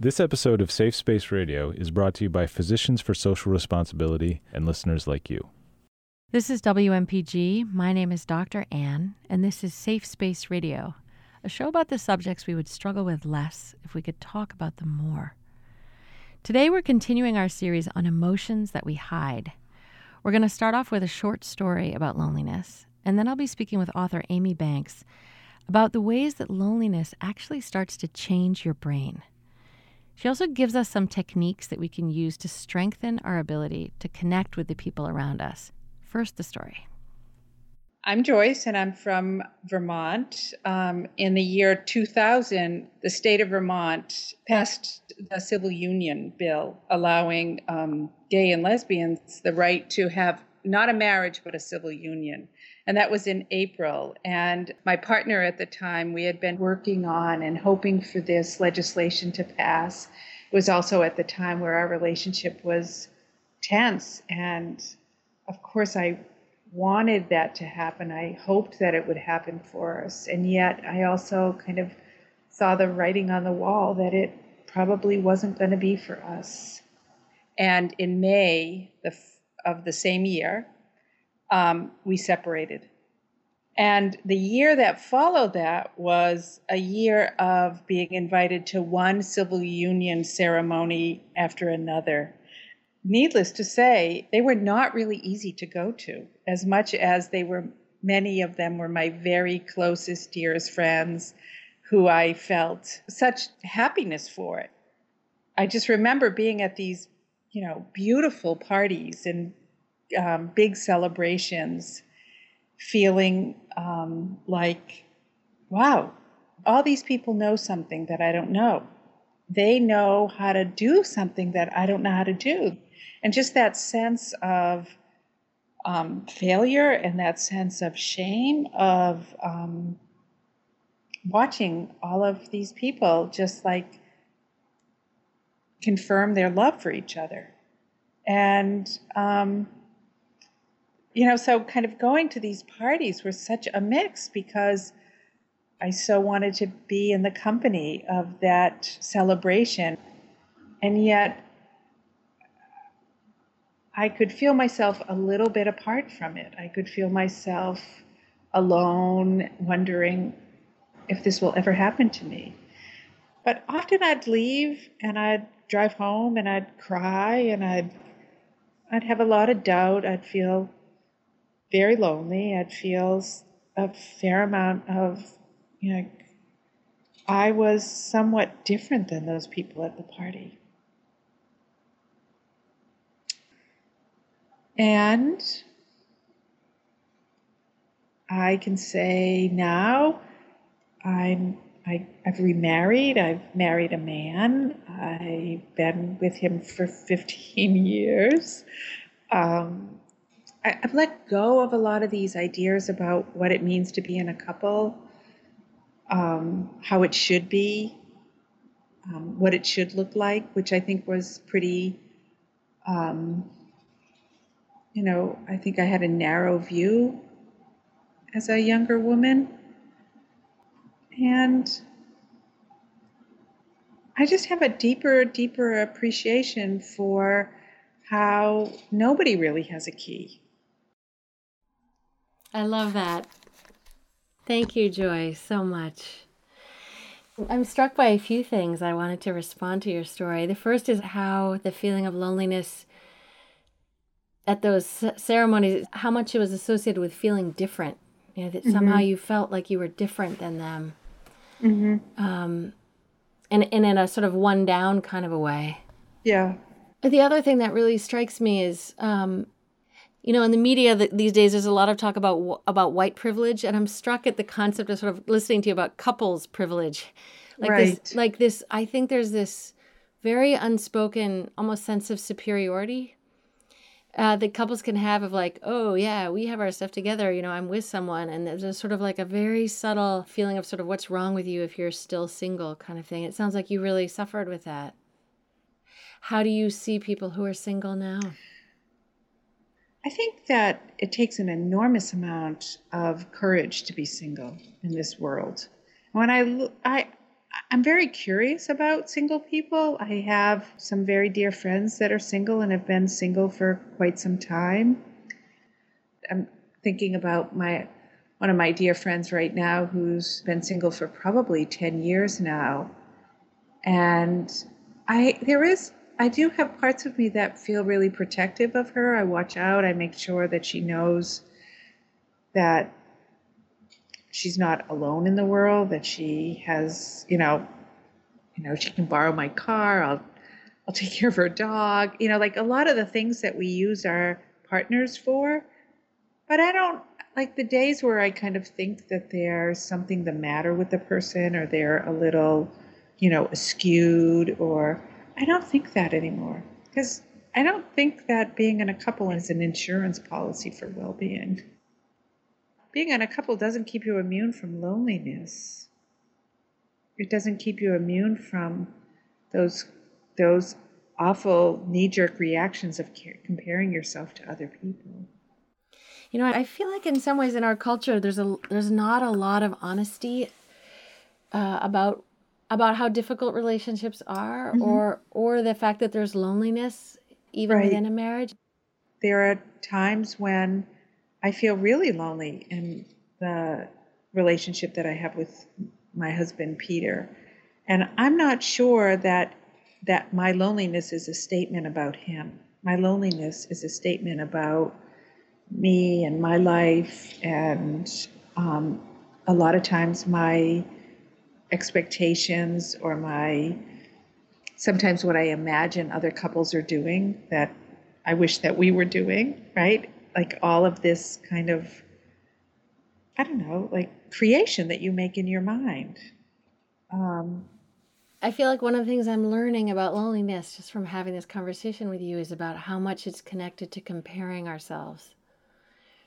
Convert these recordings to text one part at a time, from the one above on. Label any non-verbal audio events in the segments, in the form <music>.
This episode of Safe Space Radio is brought to you by Physicians for Social Responsibility and listeners like you. This is WMPG. My name is Dr. Anne, and this is Safe Space Radio, a show about the subjects we would struggle with less if we could talk about them more. Today, we're continuing our series on emotions that we hide. We're going to start off with a short story about loneliness, and then I'll be speaking with author Amy Banks about the ways that loneliness actually starts to change your brain. She also gives us some techniques that we can use to strengthen our ability to connect with the people around us. First, the story. I'm Joyce, and I'm from Vermont. Um, in the year 2000, the state of Vermont passed the civil union bill allowing um, gay and lesbians the right to have not a marriage, but a civil union. And that was in April. And my partner at the time, we had been working on and hoping for this legislation to pass. It was also at the time where our relationship was tense. And of course, I wanted that to happen. I hoped that it would happen for us. And yet, I also kind of saw the writing on the wall that it probably wasn't going to be for us. And in May of the same year, um, we separated. And the year that followed that was a year of being invited to one civil union ceremony after another. Needless to say, they were not really easy to go to, as much as they were, many of them were my very closest, dearest friends who I felt such happiness for. I just remember being at these, you know, beautiful parties and um, big celebrations, feeling um, like, wow, all these people know something that I don't know. They know how to do something that I don't know how to do. And just that sense of um, failure and that sense of shame of um, watching all of these people just like confirm their love for each other. And um, you know, so kind of going to these parties was such a mix because I so wanted to be in the company of that celebration. And yet, I could feel myself a little bit apart from it. I could feel myself alone, wondering if this will ever happen to me. But often I'd leave and I'd drive home and I'd cry and I'd I'd have a lot of doubt. I'd feel very lonely. I'd feel a fair amount of, you know, I was somewhat different than those people at the party. And I can say now I'm I, have remarried. I've married a man. I've been with him for 15 <laughs> years. Um, I, have let go of a lot of these ideas about what it means to be in a couple, um, how it should be, um, what it should look like, which I think was pretty, um, you know, I think I had a narrow view as a younger woman. And I just have a deeper, deeper appreciation for how nobody really has a key. I love that. Thank you, Joy, so much. I'm struck by a few things I wanted to respond to your story. The first is how the feeling of loneliness at those ceremonies, how much it was associated with feeling different. You know, that mm-hmm. somehow you felt like you were different than them. Mm-hmm. Um, and, and in a sort of one down kind of a way. Yeah. The other thing that really strikes me is um, you know in the media these days there's a lot of talk about about white privilege and i'm struck at the concept of sort of listening to you about couples privilege. Like right. this like this i think there's this very unspoken almost sense of superiority uh, that couples can have of like oh yeah we have our stuff together you know i'm with someone and there's a sort of like a very subtle feeling of sort of what's wrong with you if you're still single kind of thing. It sounds like you really suffered with that. How do you see people who are single now I think that it takes an enormous amount of courage to be single in this world. When I, I, I'm very curious about single people. I have some very dear friends that are single and have been single for quite some time. I'm thinking about my one of my dear friends right now who's been single for probably 10 years now. And I there is I do have parts of me that feel really protective of her. I watch out, I make sure that she knows that she's not alone in the world, that she has, you know, you know, she can borrow my car, I'll I'll take care of her dog, you know, like a lot of the things that we use our partners for. But I don't like the days where I kind of think that there's something the matter with the person or they're a little, you know, skewed or I don't think that anymore. Because I don't think that being in a couple is an insurance policy for well being being in a couple doesn't keep you immune from loneliness. It doesn't keep you immune from those those awful knee-jerk reactions of comparing yourself to other people. You know, I feel like in some ways in our culture, there's a there's not a lot of honesty uh, about about how difficult relationships are, mm-hmm. or or the fact that there's loneliness even right. within a marriage. There are times when I feel really lonely in the relationship that I have with my husband Peter. And I'm not sure that that my loneliness is a statement about him. My loneliness is a statement about me and my life, and um, a lot of times my expectations or my sometimes what I imagine other couples are doing that I wish that we were doing, right? like all of this kind of I don't know, like creation that you make in your mind. Um, I feel like one of the things I'm learning about loneliness just from having this conversation with you is about how much it's connected to comparing ourselves.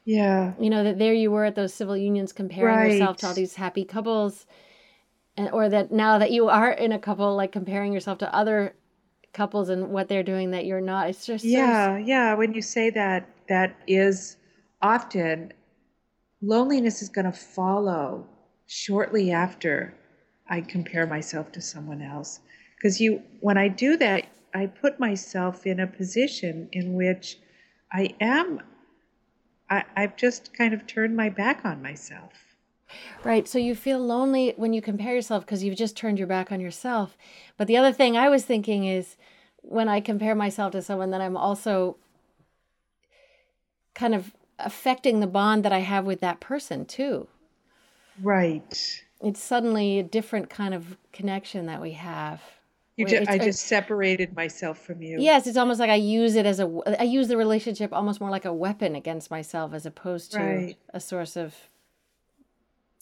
Yeah. You know, that there you were at those civil unions comparing right. yourself to all these happy couples. And, or that now that you are in a couple, like comparing yourself to other couples and what they're doing that you're not. It's just yeah, so... yeah. When you say that, that is often loneliness is going to follow shortly after I compare myself to someone else. Because you, when I do that, I put myself in a position in which I am. I, I've just kind of turned my back on myself. Right. So you feel lonely when you compare yourself because you've just turned your back on yourself. But the other thing I was thinking is when I compare myself to someone, that I'm also kind of affecting the bond that I have with that person too. Right. It's suddenly a different kind of connection that we have. You just, I just separated myself from you. Yes, it's almost like I use it as a I use the relationship almost more like a weapon against myself as opposed to right. a source of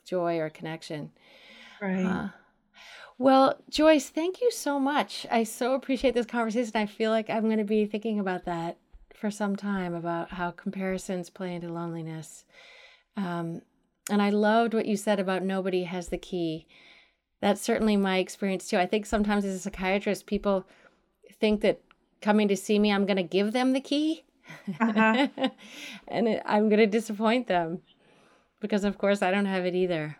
joy or connection. Right. Uh, well, Joyce, thank you so much. I so appreciate this conversation. I feel like I'm going to be thinking about that for some time about how comparisons play into loneliness. Um, and I loved what you said about nobody has the key. That's certainly my experience too. I think sometimes as a psychiatrist, people think that coming to see me, I'm going to give them the key. Uh-huh. <laughs> and I'm going to disappoint them because, of course, I don't have it either.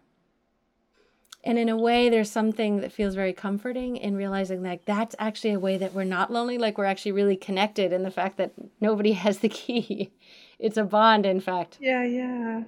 And in a way, there's something that feels very comforting in realizing that that's actually a way that we're not lonely, like we're actually really connected in the fact that nobody <laughs> has the key. It's a bond, in fact. Yeah, yeah.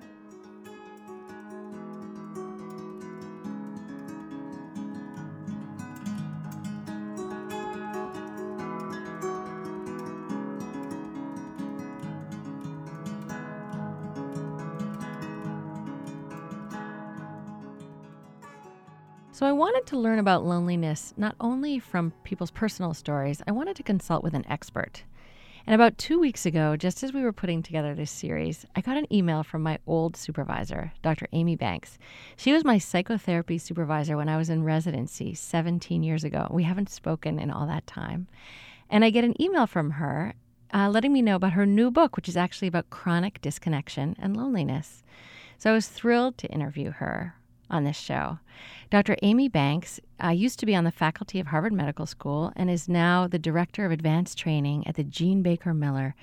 So I wanted to learn about loneliness not only from people's personal stories, I wanted to consult with an expert. And about two weeks ago, just as we were putting together this series, I got an email from my old supervisor, Dr. Amy Banks. She was my psychotherapy supervisor when I was in residency 17 years ago. We haven't spoken in all that time. And I get an email from her uh, letting me know about her new book, which is actually about chronic disconnection and loneliness. So I was thrilled to interview her on this show. Dr. Amy Banks uh, used to be on the faculty of Harvard Medical School and is now the director of advanced training at the Jean Baker Miller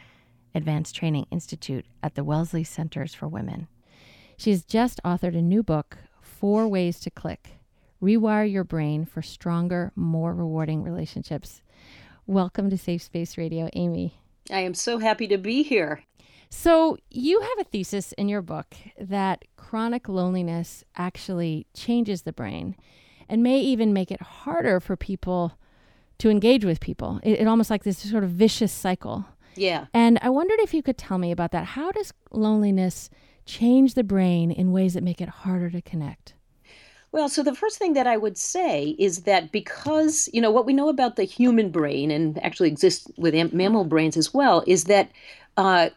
Advanced Training Institute at the Wellesley Centers for Women. She's just authored a new book, Four Ways to Click rewire your brain for stronger, more rewarding relationships. Welcome to Safe Space Radio, Amy. I am so happy to be here. So, you have a thesis in your book that chronic loneliness actually changes the brain and may even make it harder for people to engage with people. It, it almost like this sort of vicious cycle. Yeah. And I wondered if you could tell me about that. How does loneliness change the brain in ways that make it harder to connect? Well, so the first thing that I would say is that because, you know, what we know about the human brain and actually exists with mammal brains as well is that uh,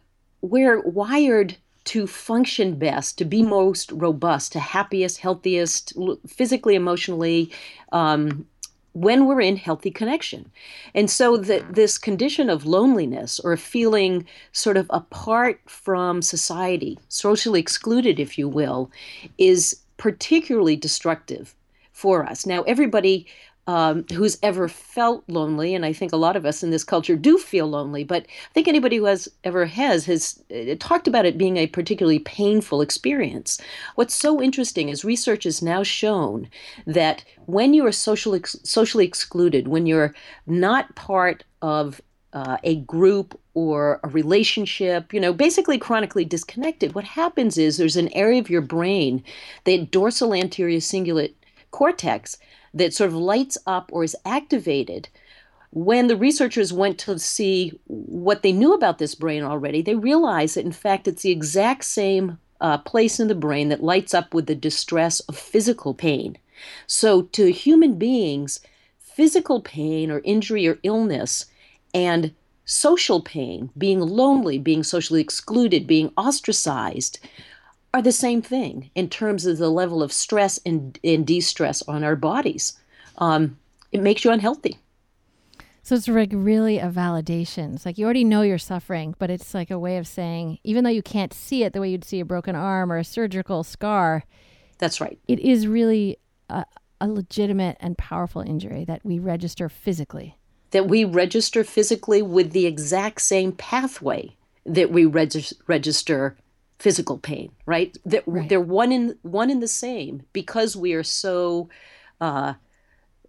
we're wired to function best, to be most robust, to happiest, healthiest, physically, emotionally, um, when we're in healthy connection. And so the, this condition of loneliness or feeling sort of apart from society, socially excluded, if you will, is particularly destructive for us. Now, everybody um, who's ever felt lonely, and I think a lot of us in this culture do feel lonely, but I think anybody who has ever has has uh, talked about it being a particularly painful experience. What's so interesting is research has now shown that when you are socially socially excluded, when you're not part of uh, a group or a relationship, you know, basically chronically disconnected, what happens is there's an area of your brain, the dorsal anterior cingulate cortex, that sort of lights up or is activated when the researchers went to see what they knew about this brain already, they realized that in fact it's the exact same uh, place in the brain that lights up with the distress of physical pain. So, to human beings, physical pain or injury or illness and social pain, being lonely, being socially excluded, being ostracized, are the same thing in terms of the level of stress and, and de stress on our bodies. Um, it makes you unhealthy. So it's like really a validation. It's like you already know you're suffering, but it's like a way of saying, even though you can't see it the way you'd see a broken arm or a surgical scar. That's right. It is really a, a legitimate and powerful injury that we register physically. That we register physically with the exact same pathway that we regis- register physical pain, right? They're, right. they're one in one in the same because we are so uh,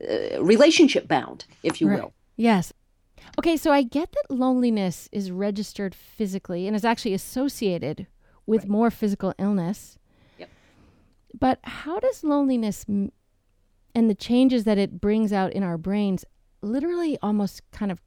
uh, relationship bound, if you right. will. Yes. Okay, so I get that loneliness is registered physically and is actually associated with right. more physical illness. Yep. But how does loneliness m- and the changes that it brings out in our brains literally almost kind of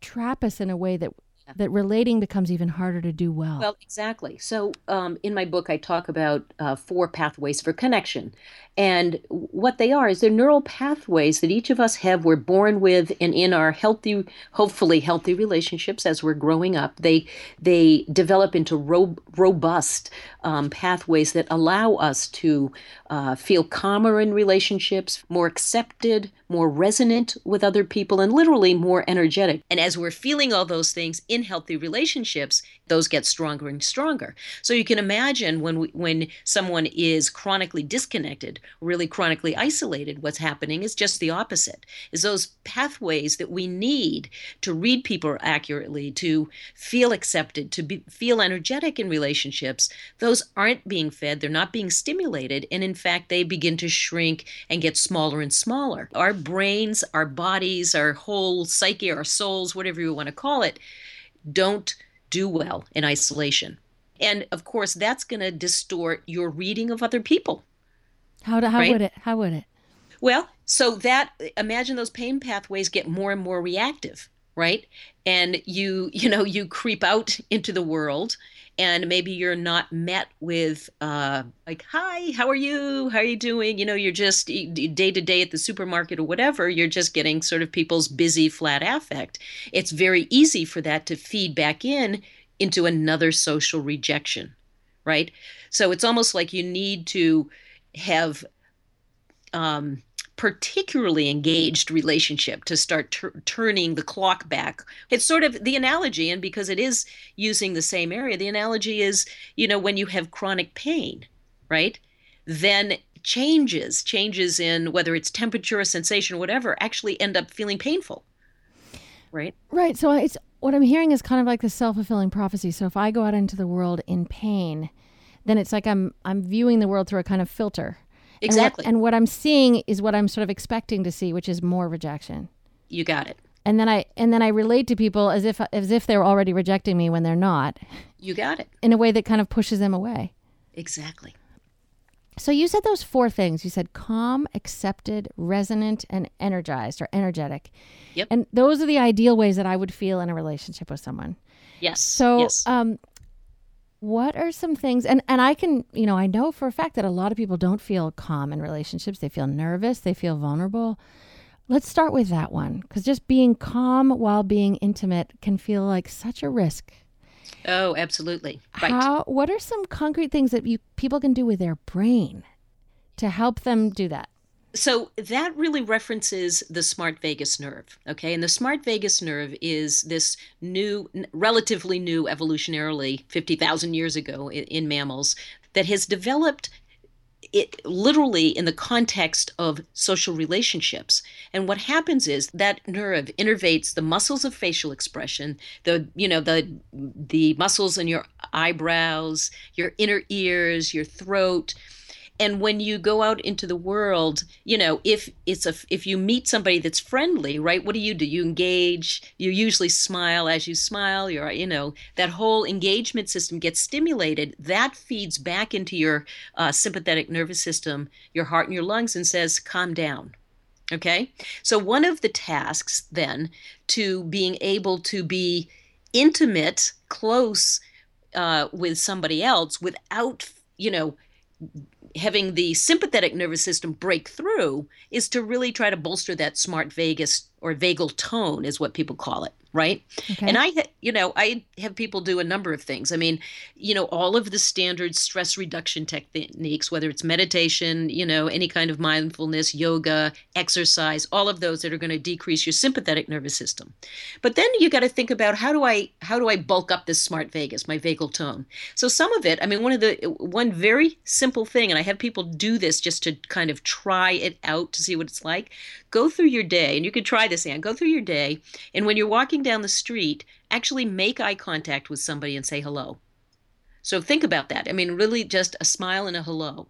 trap us in a way that that relating becomes even harder to do well. Well, exactly. So, um, in my book, I talk about uh, four pathways for connection. And what they are is they're neural pathways that each of us have, we're born with, and in our healthy, hopefully healthy relationships as we're growing up, they, they develop into ro- robust um, pathways that allow us to uh, feel calmer in relationships, more accepted, more resonant with other people, and literally more energetic. And as we're feeling all those things in healthy relationships, those get stronger and stronger. So you can imagine when we, when someone is chronically disconnected, really chronically isolated, what's happening is just the opposite. Is those pathways that we need to read people accurately, to feel accepted, to be, feel energetic in relationships, those aren't being fed, they're not being stimulated, and in fact they begin to shrink and get smaller and smaller. Our brains, our bodies, our whole psyche, our souls, whatever you want to call it, don't do well in isolation. And of course, that's going to distort your reading of other people. How, do, how right? would it? How would it? Well, so that imagine those pain pathways get more and more reactive, right? And you, you know, you creep out into the world and maybe you're not met with uh, like hi how are you? How are you doing? You know you're just day to day at the supermarket or whatever you're just getting sort of people's busy flat affect. It's very easy for that to feed back in into another social rejection right? So it's almost like you need to have um, particularly engaged relationship to start tur- turning the clock back. It's sort of the analogy, and because it is using the same area, the analogy is, you know, when you have chronic pain, right? Then changes, changes in whether it's temperature, or sensation, whatever, actually end up feeling painful, right? Right. So it's what I'm hearing is kind of like the self fulfilling prophecy. So if I go out into the world in pain, then it's like I'm I'm viewing the world through a kind of filter Exactly. And what, and what I'm seeing is what I'm sort of expecting to see, which is more rejection. You got it. And then I and then I relate to people as if as if they're already rejecting me when they're not. You got it. In a way that kind of pushes them away. Exactly. So you said those four things. You said calm, accepted, resonant, and energized or energetic. Yep. And those are the ideal ways that I would feel in a relationship with someone. Yes. So, yes. um, what are some things? And and I can, you know, I know for a fact that a lot of people don't feel calm in relationships. They feel nervous. They feel vulnerable. Let's start with that one because just being calm while being intimate can feel like such a risk. Oh, absolutely. Right. How? What are some concrete things that you people can do with their brain to help them do that? So that really references the smart vagus nerve okay? And the smart vagus nerve is this new relatively new evolutionarily 50,000 years ago in, in, mammals that has developed it literally in the context of social relationships. And what happens is that nerve innervates the muscles of facial expression the you know the the muscles in your eyebrows your inner ears your throat and when you go out into the world you know if it's a if you meet somebody that's friendly right what do you do? You engage you usually smile. As you smile you're you know that whole engagement system gets stimulated. That feeds back into your uh, sympathetic nervous system your heart and your lungs and says calm down. Okay? So one of the tasks then to being able to be intimate close uh, with somebody else without you know having the sympathetic nervous system break through is to really try to bolster that smart vagus or vagal tone is what people call it right? Okay. and i you know i have people do a number of things. I mean you know all of the standard stress reduction techniques whether it's meditation you know any kind of mindfulness yoga exercise all of those that are going to decrease your sympathetic nervous system. But then you got to think about how do i how do i bulk up this smart vagus my vagal tone? So some of it i mean one of the one very simple thing and i have people do this just to kind of try it out to see what it's like go through your day and you could try this and go through your day and when you're walking down the street actually make eye contact with somebody and say hello. So think about that. I mean really just a smile and a hello.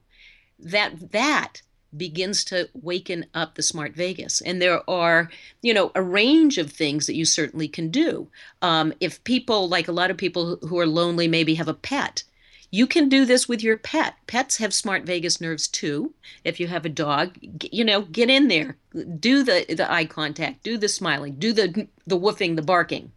That that begins to waken up the smart vagus and there are you know a range of things that you certainly can do. Um, if people like a lot of people who are lonely maybe have a pet you can do this with your pet. Pets have smart vagus nerves too. If you have a dog, you know, get in there, do the the eye contact, do the smiling, do the the woofing, the barking.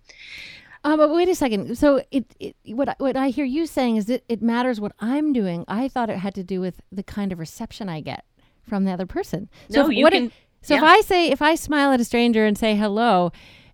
Um, but wait a second. So it, it what what I hear you saying is that it matters what I'm doing. I thought it had to do with the kind of reception I get from the other person. So no, you can. It, so yeah. if I say if I smile at a stranger and say hello,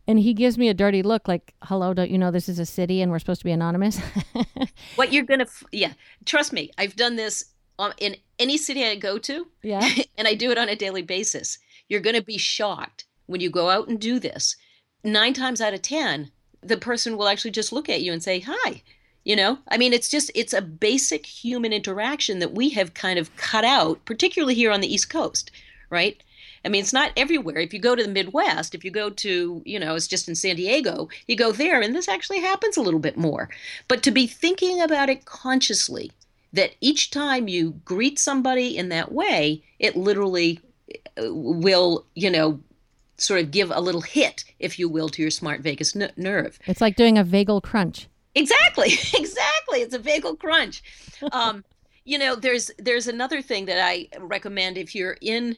and he gives me a dirty look like hello don't you know this is a city and we're supposed to be anonymous? <laughs> What you're gonna yeah trust me i've done this um, in any city i go to yeah. <laughs> and i do it on a daily basis. You're gonna be shocked when you go out and do this. Nine times out of ten the person will actually just look at you and say hi you know? I mean it's just it's a basic human interaction that we have kind of cut out particularly here on the east coast right I mean, it's not everywhere. If you go to the Midwest, if you go to, you know, it's just in San Diego, you go there and this actually happens a little bit more. But to be thinking about it consciously, that each time you greet somebody in that way, it literally uh, will, you know, sort of give a little hit, if you will, to your smart vagus n- nerve. It's like doing a vagal crunch. Exactly, <laughs> exactly. It's a vagal crunch. <laughs> Um, you know, there's there's another thing that I recommend if you're in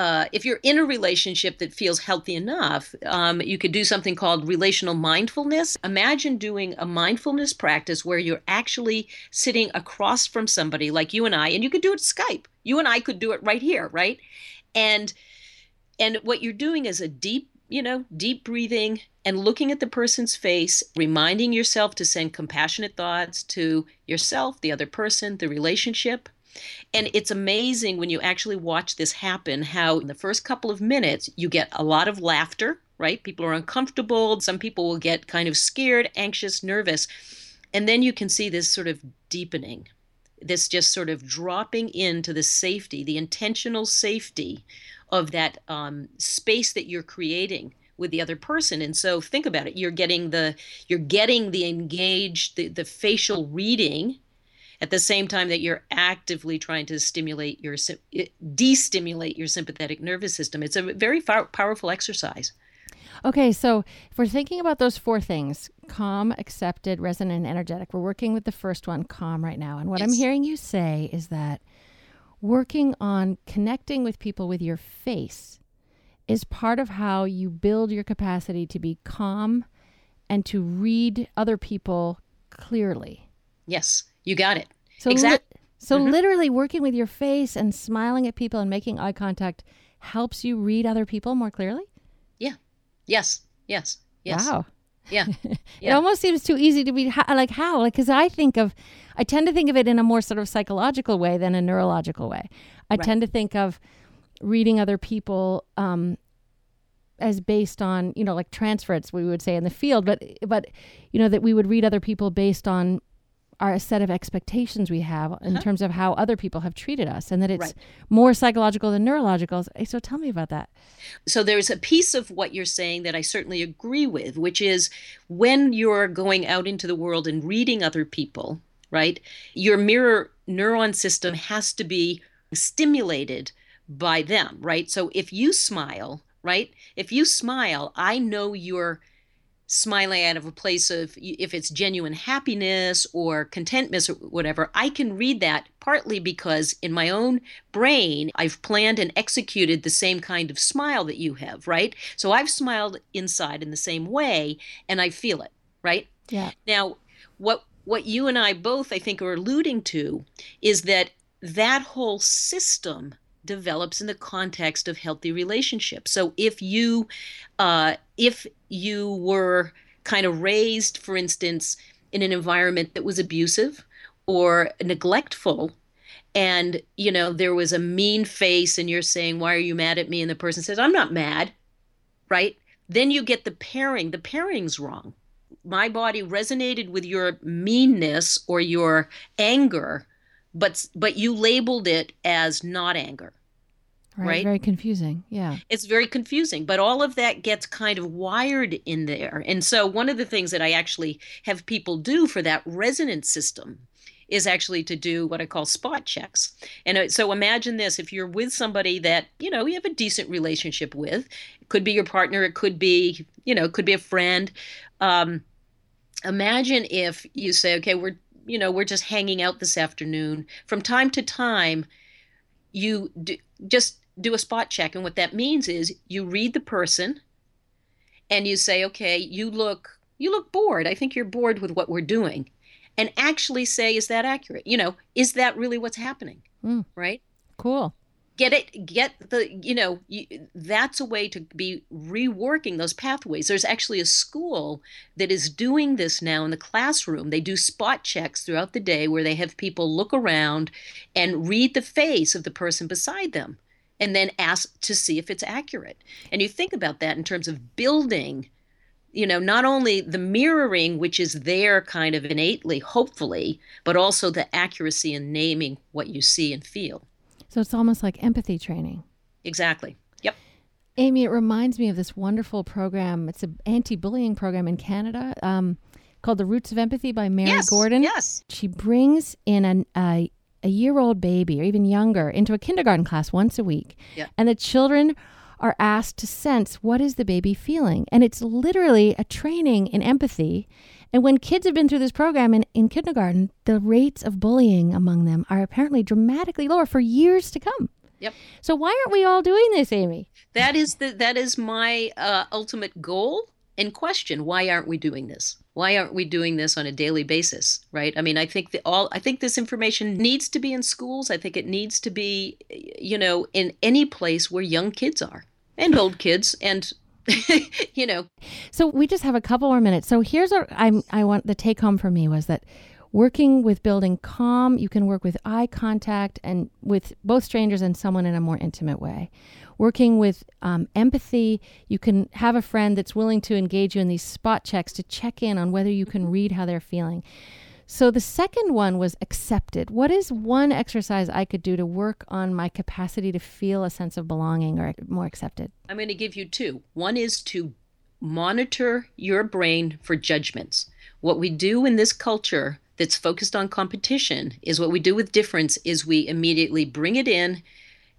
uh, if you're in a relationship that feels healthy enough, um, you could do something called relational mindfulness. Imagine doing a mindfulness practice where you're actually sitting across from somebody like you and I, and you could do it Skype. You and I could do it right here, right? And and what you're doing is a deep, you know, deep breathing and looking at the person's face, reminding yourself to send compassionate thoughts to yourself, the other person, the relationship and it's amazing when you actually watch this happen how in the first couple of minutes you get a lot of laughter, right? People are uncomfortable. Some people will get kind of scared, anxious, nervous. And then you can see this sort of deepening, this just sort of dropping into the safety, the intentional safety of that um, space that you're creating with the other person and so think about it you're getting the you're getting the engaged the, the facial reading at the same time that you're actively trying to stimulate your destimulate your sympathetic nervous system. It's a very far, powerful exercise. Okay, so if we're thinking about those four things calm, accepted, resonant, energetic, we're working with the first one, calm, right now. And what yes. I'm hearing you say is that working on connecting with people with your face is part of how you build your capacity to be calm and to read other people clearly. Yes, you got it. So exactly. Li- so mm-hmm. literally working with your face and smiling at people and making eye contact helps you read other people more clearly? Yeah. Yes. Yes. Yes. Wow. Yeah. <laughs> yeah. it almost seems too easy to be like how like cuz I think of I tend to think of it in a more sort of psychological way than a neurological way. I right. tend to think of reading other people um, as based on you know like transference we would say in the field but but you know that we would read other people based on our set of expectations we have in uh-huh. terms of how other people have treated us and that it's right. more psychological than neurological so tell me about that so there's a piece of what you're saying that i certainly agree with which is when you're going out into the world and reading other people right your mirror neuron system has to be stimulated by them right so if you smile right? If you smile, I know you're smiling out of a place of if it's genuine happiness or contentment or whatever i can read that partly because in my own brain i've planned and executed the same kind of smile that you have right? So i've smiled inside in the same way and i feel it right? Yeah. Now what what you and i both i think are alluding to is that that whole system develops in the context of healthy relationships. So if you uh, if you were kind of raised, for instance, in an environment that was abusive or neglectful, and you know there was a mean face, and you're saying, "Why are you mad at me?" and the person says, "I'm not mad," right? Then you get the pairing. The pairing's wrong. My body resonated with your meanness or your anger but but you labeled it as not anger right, right, very confusing yeah it's very confusing but all of that gets kind of wired in there and so one of the things that i actually have people do for that resonance system is actually to do what I call spot checks. And uh, so imagine this if you're with somebody that, you know, you have a decent relationship with, it could be your partner, it could be, you know, it could be a friend. Um, imagine if you say, okay, we're you know, we're just hanging out this afternoon. From time to time, you do, just do a spot check. And what that means is you read the person and you say, okay, you look you look bored. I think you're bored with what we're doing. And actually say, is that accurate? You know, is that really what's happening? Mm. Right? Cool get it get the you know you, that's a way to be reworking those pathways there's actually a school that is doing this now in the classroom they do spot checks throughout the day where they have people look around and read the face of the person beside them and then ask to see if it's accurate and you think about that in terms of building you know not only the mirroring which is there kind of innately hopefully but also the accuracy in naming what you see and feel so it's almost like empathy training. Exactly. Yep. Amy, it reminds me of this wonderful program. It's an anti-bullying program in Canada um, called "The Roots of Empathy" by Mary yes, Gordon. Yes. She brings in an, a a year-old baby or even younger into a kindergarten class once a week, yep. and the children are asked to sense what is the baby feeling, and it's literally a training in empathy and when kids have been through this program in, in kindergarten, the rates of bullying among them are apparently dramatically lower for years to come. Yep. So why aren't we all doing this, Amy? That is the that is my uh, ultimate goal and question. Why aren't we doing this? Why aren't we doing this on a daily basis? Right? I mean, I think the all I think this information needs to be in schools. I think it needs to be, you know, in any place where young kids are and old kids and <laughs> you know. So we just have a couple more minutes. So here's what I'm I want the take home for me was that working with building calm, you can work with eye contact and with both strangers and someone in a more intimate way. Working with um, empathy, you can have a friend that's willing to engage you in these spot checks to check in on whether you can read how they're feeling. So the second one was accepted. What is one exercise I could do to work on my capacity to feel a sense of belonging or more accepted? I'm going to give you two. One is to monitor your brain for judgments. What we do in this culture that's focused on competition is what we do with difference is we immediately bring it in,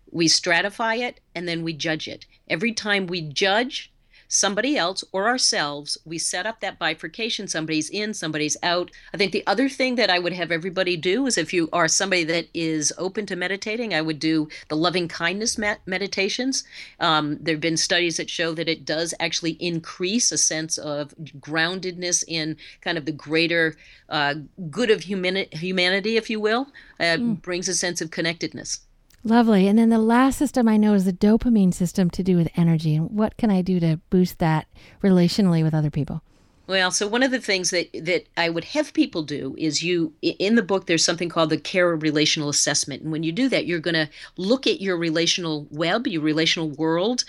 we stratify it, and then we judge it. Every time we judge, somebody else or ourselves, we set up that bifurcation. Somebody's in, somebody's out. I think the other thing that I would have everybody do is if you are somebody that is open to meditating, I would do the loving kindness med- meditations. Um, there have been studies that show that it does actually increase a sense of groundedness in kind of the greater uh, good of humani- humanity, if you will. Uh, mm. Brings a sense of connectedness. Lovely. And then the last system I know is the dopamine system to do with energy. And what can I do to boost that relationally with other people? Well, so one of the things that that I would have people do is you in the book there's something called the Care relational assessment. And when you do that, you're going to look at your relational web, your relational world,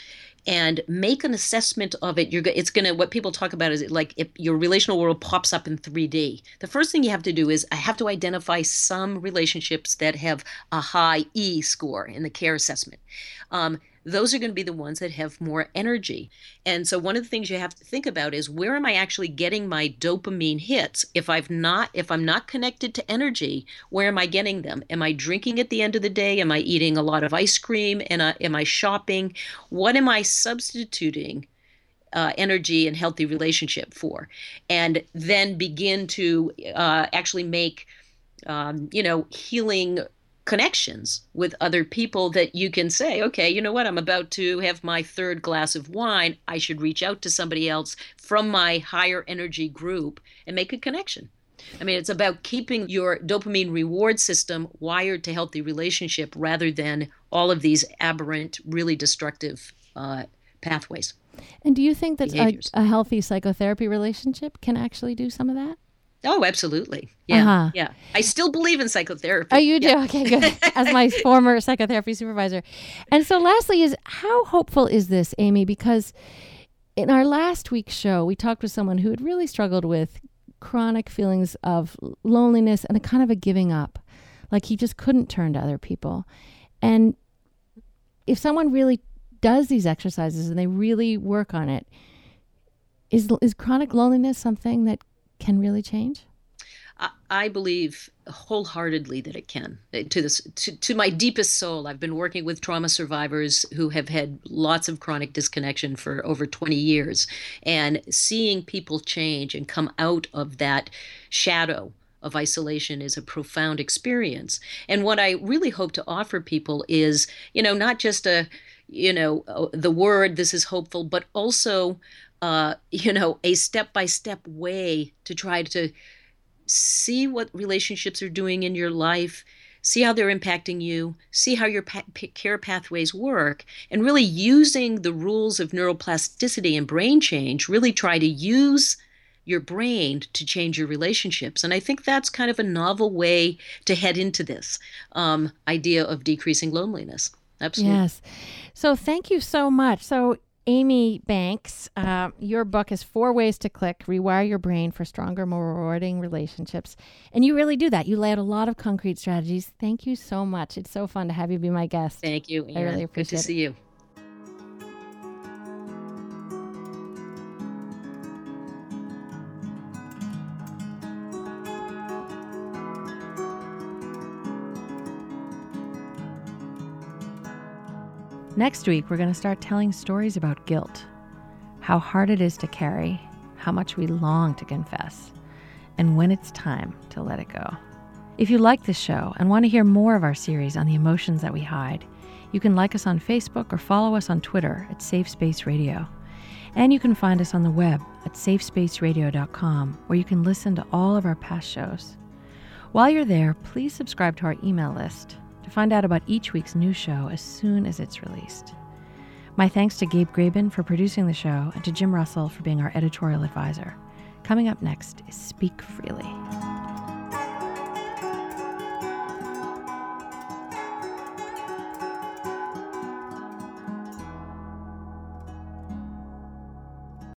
and make an assessment of it. You're it's to what people talk about is like if your relational world pops up in 3d the first thing you have to do is i have to identify some relationships that have a high e score in the care assessment. Um, those are going to be the ones that have more energy. And so one of the things you have to think about is where am I actually getting my dopamine hits? If I've not if I'm not connected to energy, where am I getting them? Am I drinking at the end of the day? Am I eating a lot of ice cream? And uh, am I shopping? What am I substituting uh, energy and healthy relationship for, and then begin to uh, actually make, um, you know, healing connections with other people that you can say, okay, you know what, I'm about to have my third glass of wine. I should reach out to somebody else from my higher energy group and make a connection. I mean, it's about keeping your dopamine reward system wired to healthy relationship rather than all of these aberrant, really destructive uh, pathways. And do you think that a, a healthy psychotherapy relationship can actually do some of that? Oh, absolutely. Yeah. Uh-huh. Yeah. I still believe in psychotherapy. Oh, you do? Yeah. Okay, good. <laughs> As my former psychotherapy supervisor. And so, lastly, is how hopeful is this, Amy? Because in our last week's show, we talked with someone who had really struggled with chronic feelings of loneliness and a kind of a giving up. Like he just couldn't turn to other people. And if someone really does these exercises and they really work on it, is, is chronic loneliness something that can really change? I believe wholeheartedly that it can. To this, to, to my deepest soul, I've been working with trauma survivors who have had lots of chronic disconnection for over 20 years, and seeing people change and come out of that shadow of isolation is a profound experience. And what I really hope to offer people is, you know, not just a, you know, the word this is hopeful, but also uh, you know, a step by step way to try to see what relationships are doing in your life, see how they're impacting you, see how your pa- care pathways work, and really using the rules of neuroplasticity and brain change, really try to use your brain to change your relationships. And I think that's kind of a novel way to head into this um, idea of decreasing loneliness. Absolutely. Yes. So thank you so much. So Amy Banks, uh, your book is Four Ways to Click Rewire Your Brain for Stronger, More Rewarding Relationships. And you really do that. You lay out a lot of concrete strategies. Thank you so much. It's so fun to have you be my guest. Thank you. I really appreciate it. Good to see you. Next week, we're going to start telling stories about guilt, how hard it is to carry, how much we long to confess, and when it's time to let it go. If you like this show and want to hear more of our series on the emotions that we hide, you can like us on Facebook or follow us on Twitter at Safe Space Radio. And you can find us on the web at safespaceradio.com, where you can listen to all of our past shows. While you're there, please subscribe to our email list find out about each week's new show as soon as it's released. My thanks to Gabe Graben for producing the show and to Jim Russell for being our editorial advisor. Coming up next is Speak Freely.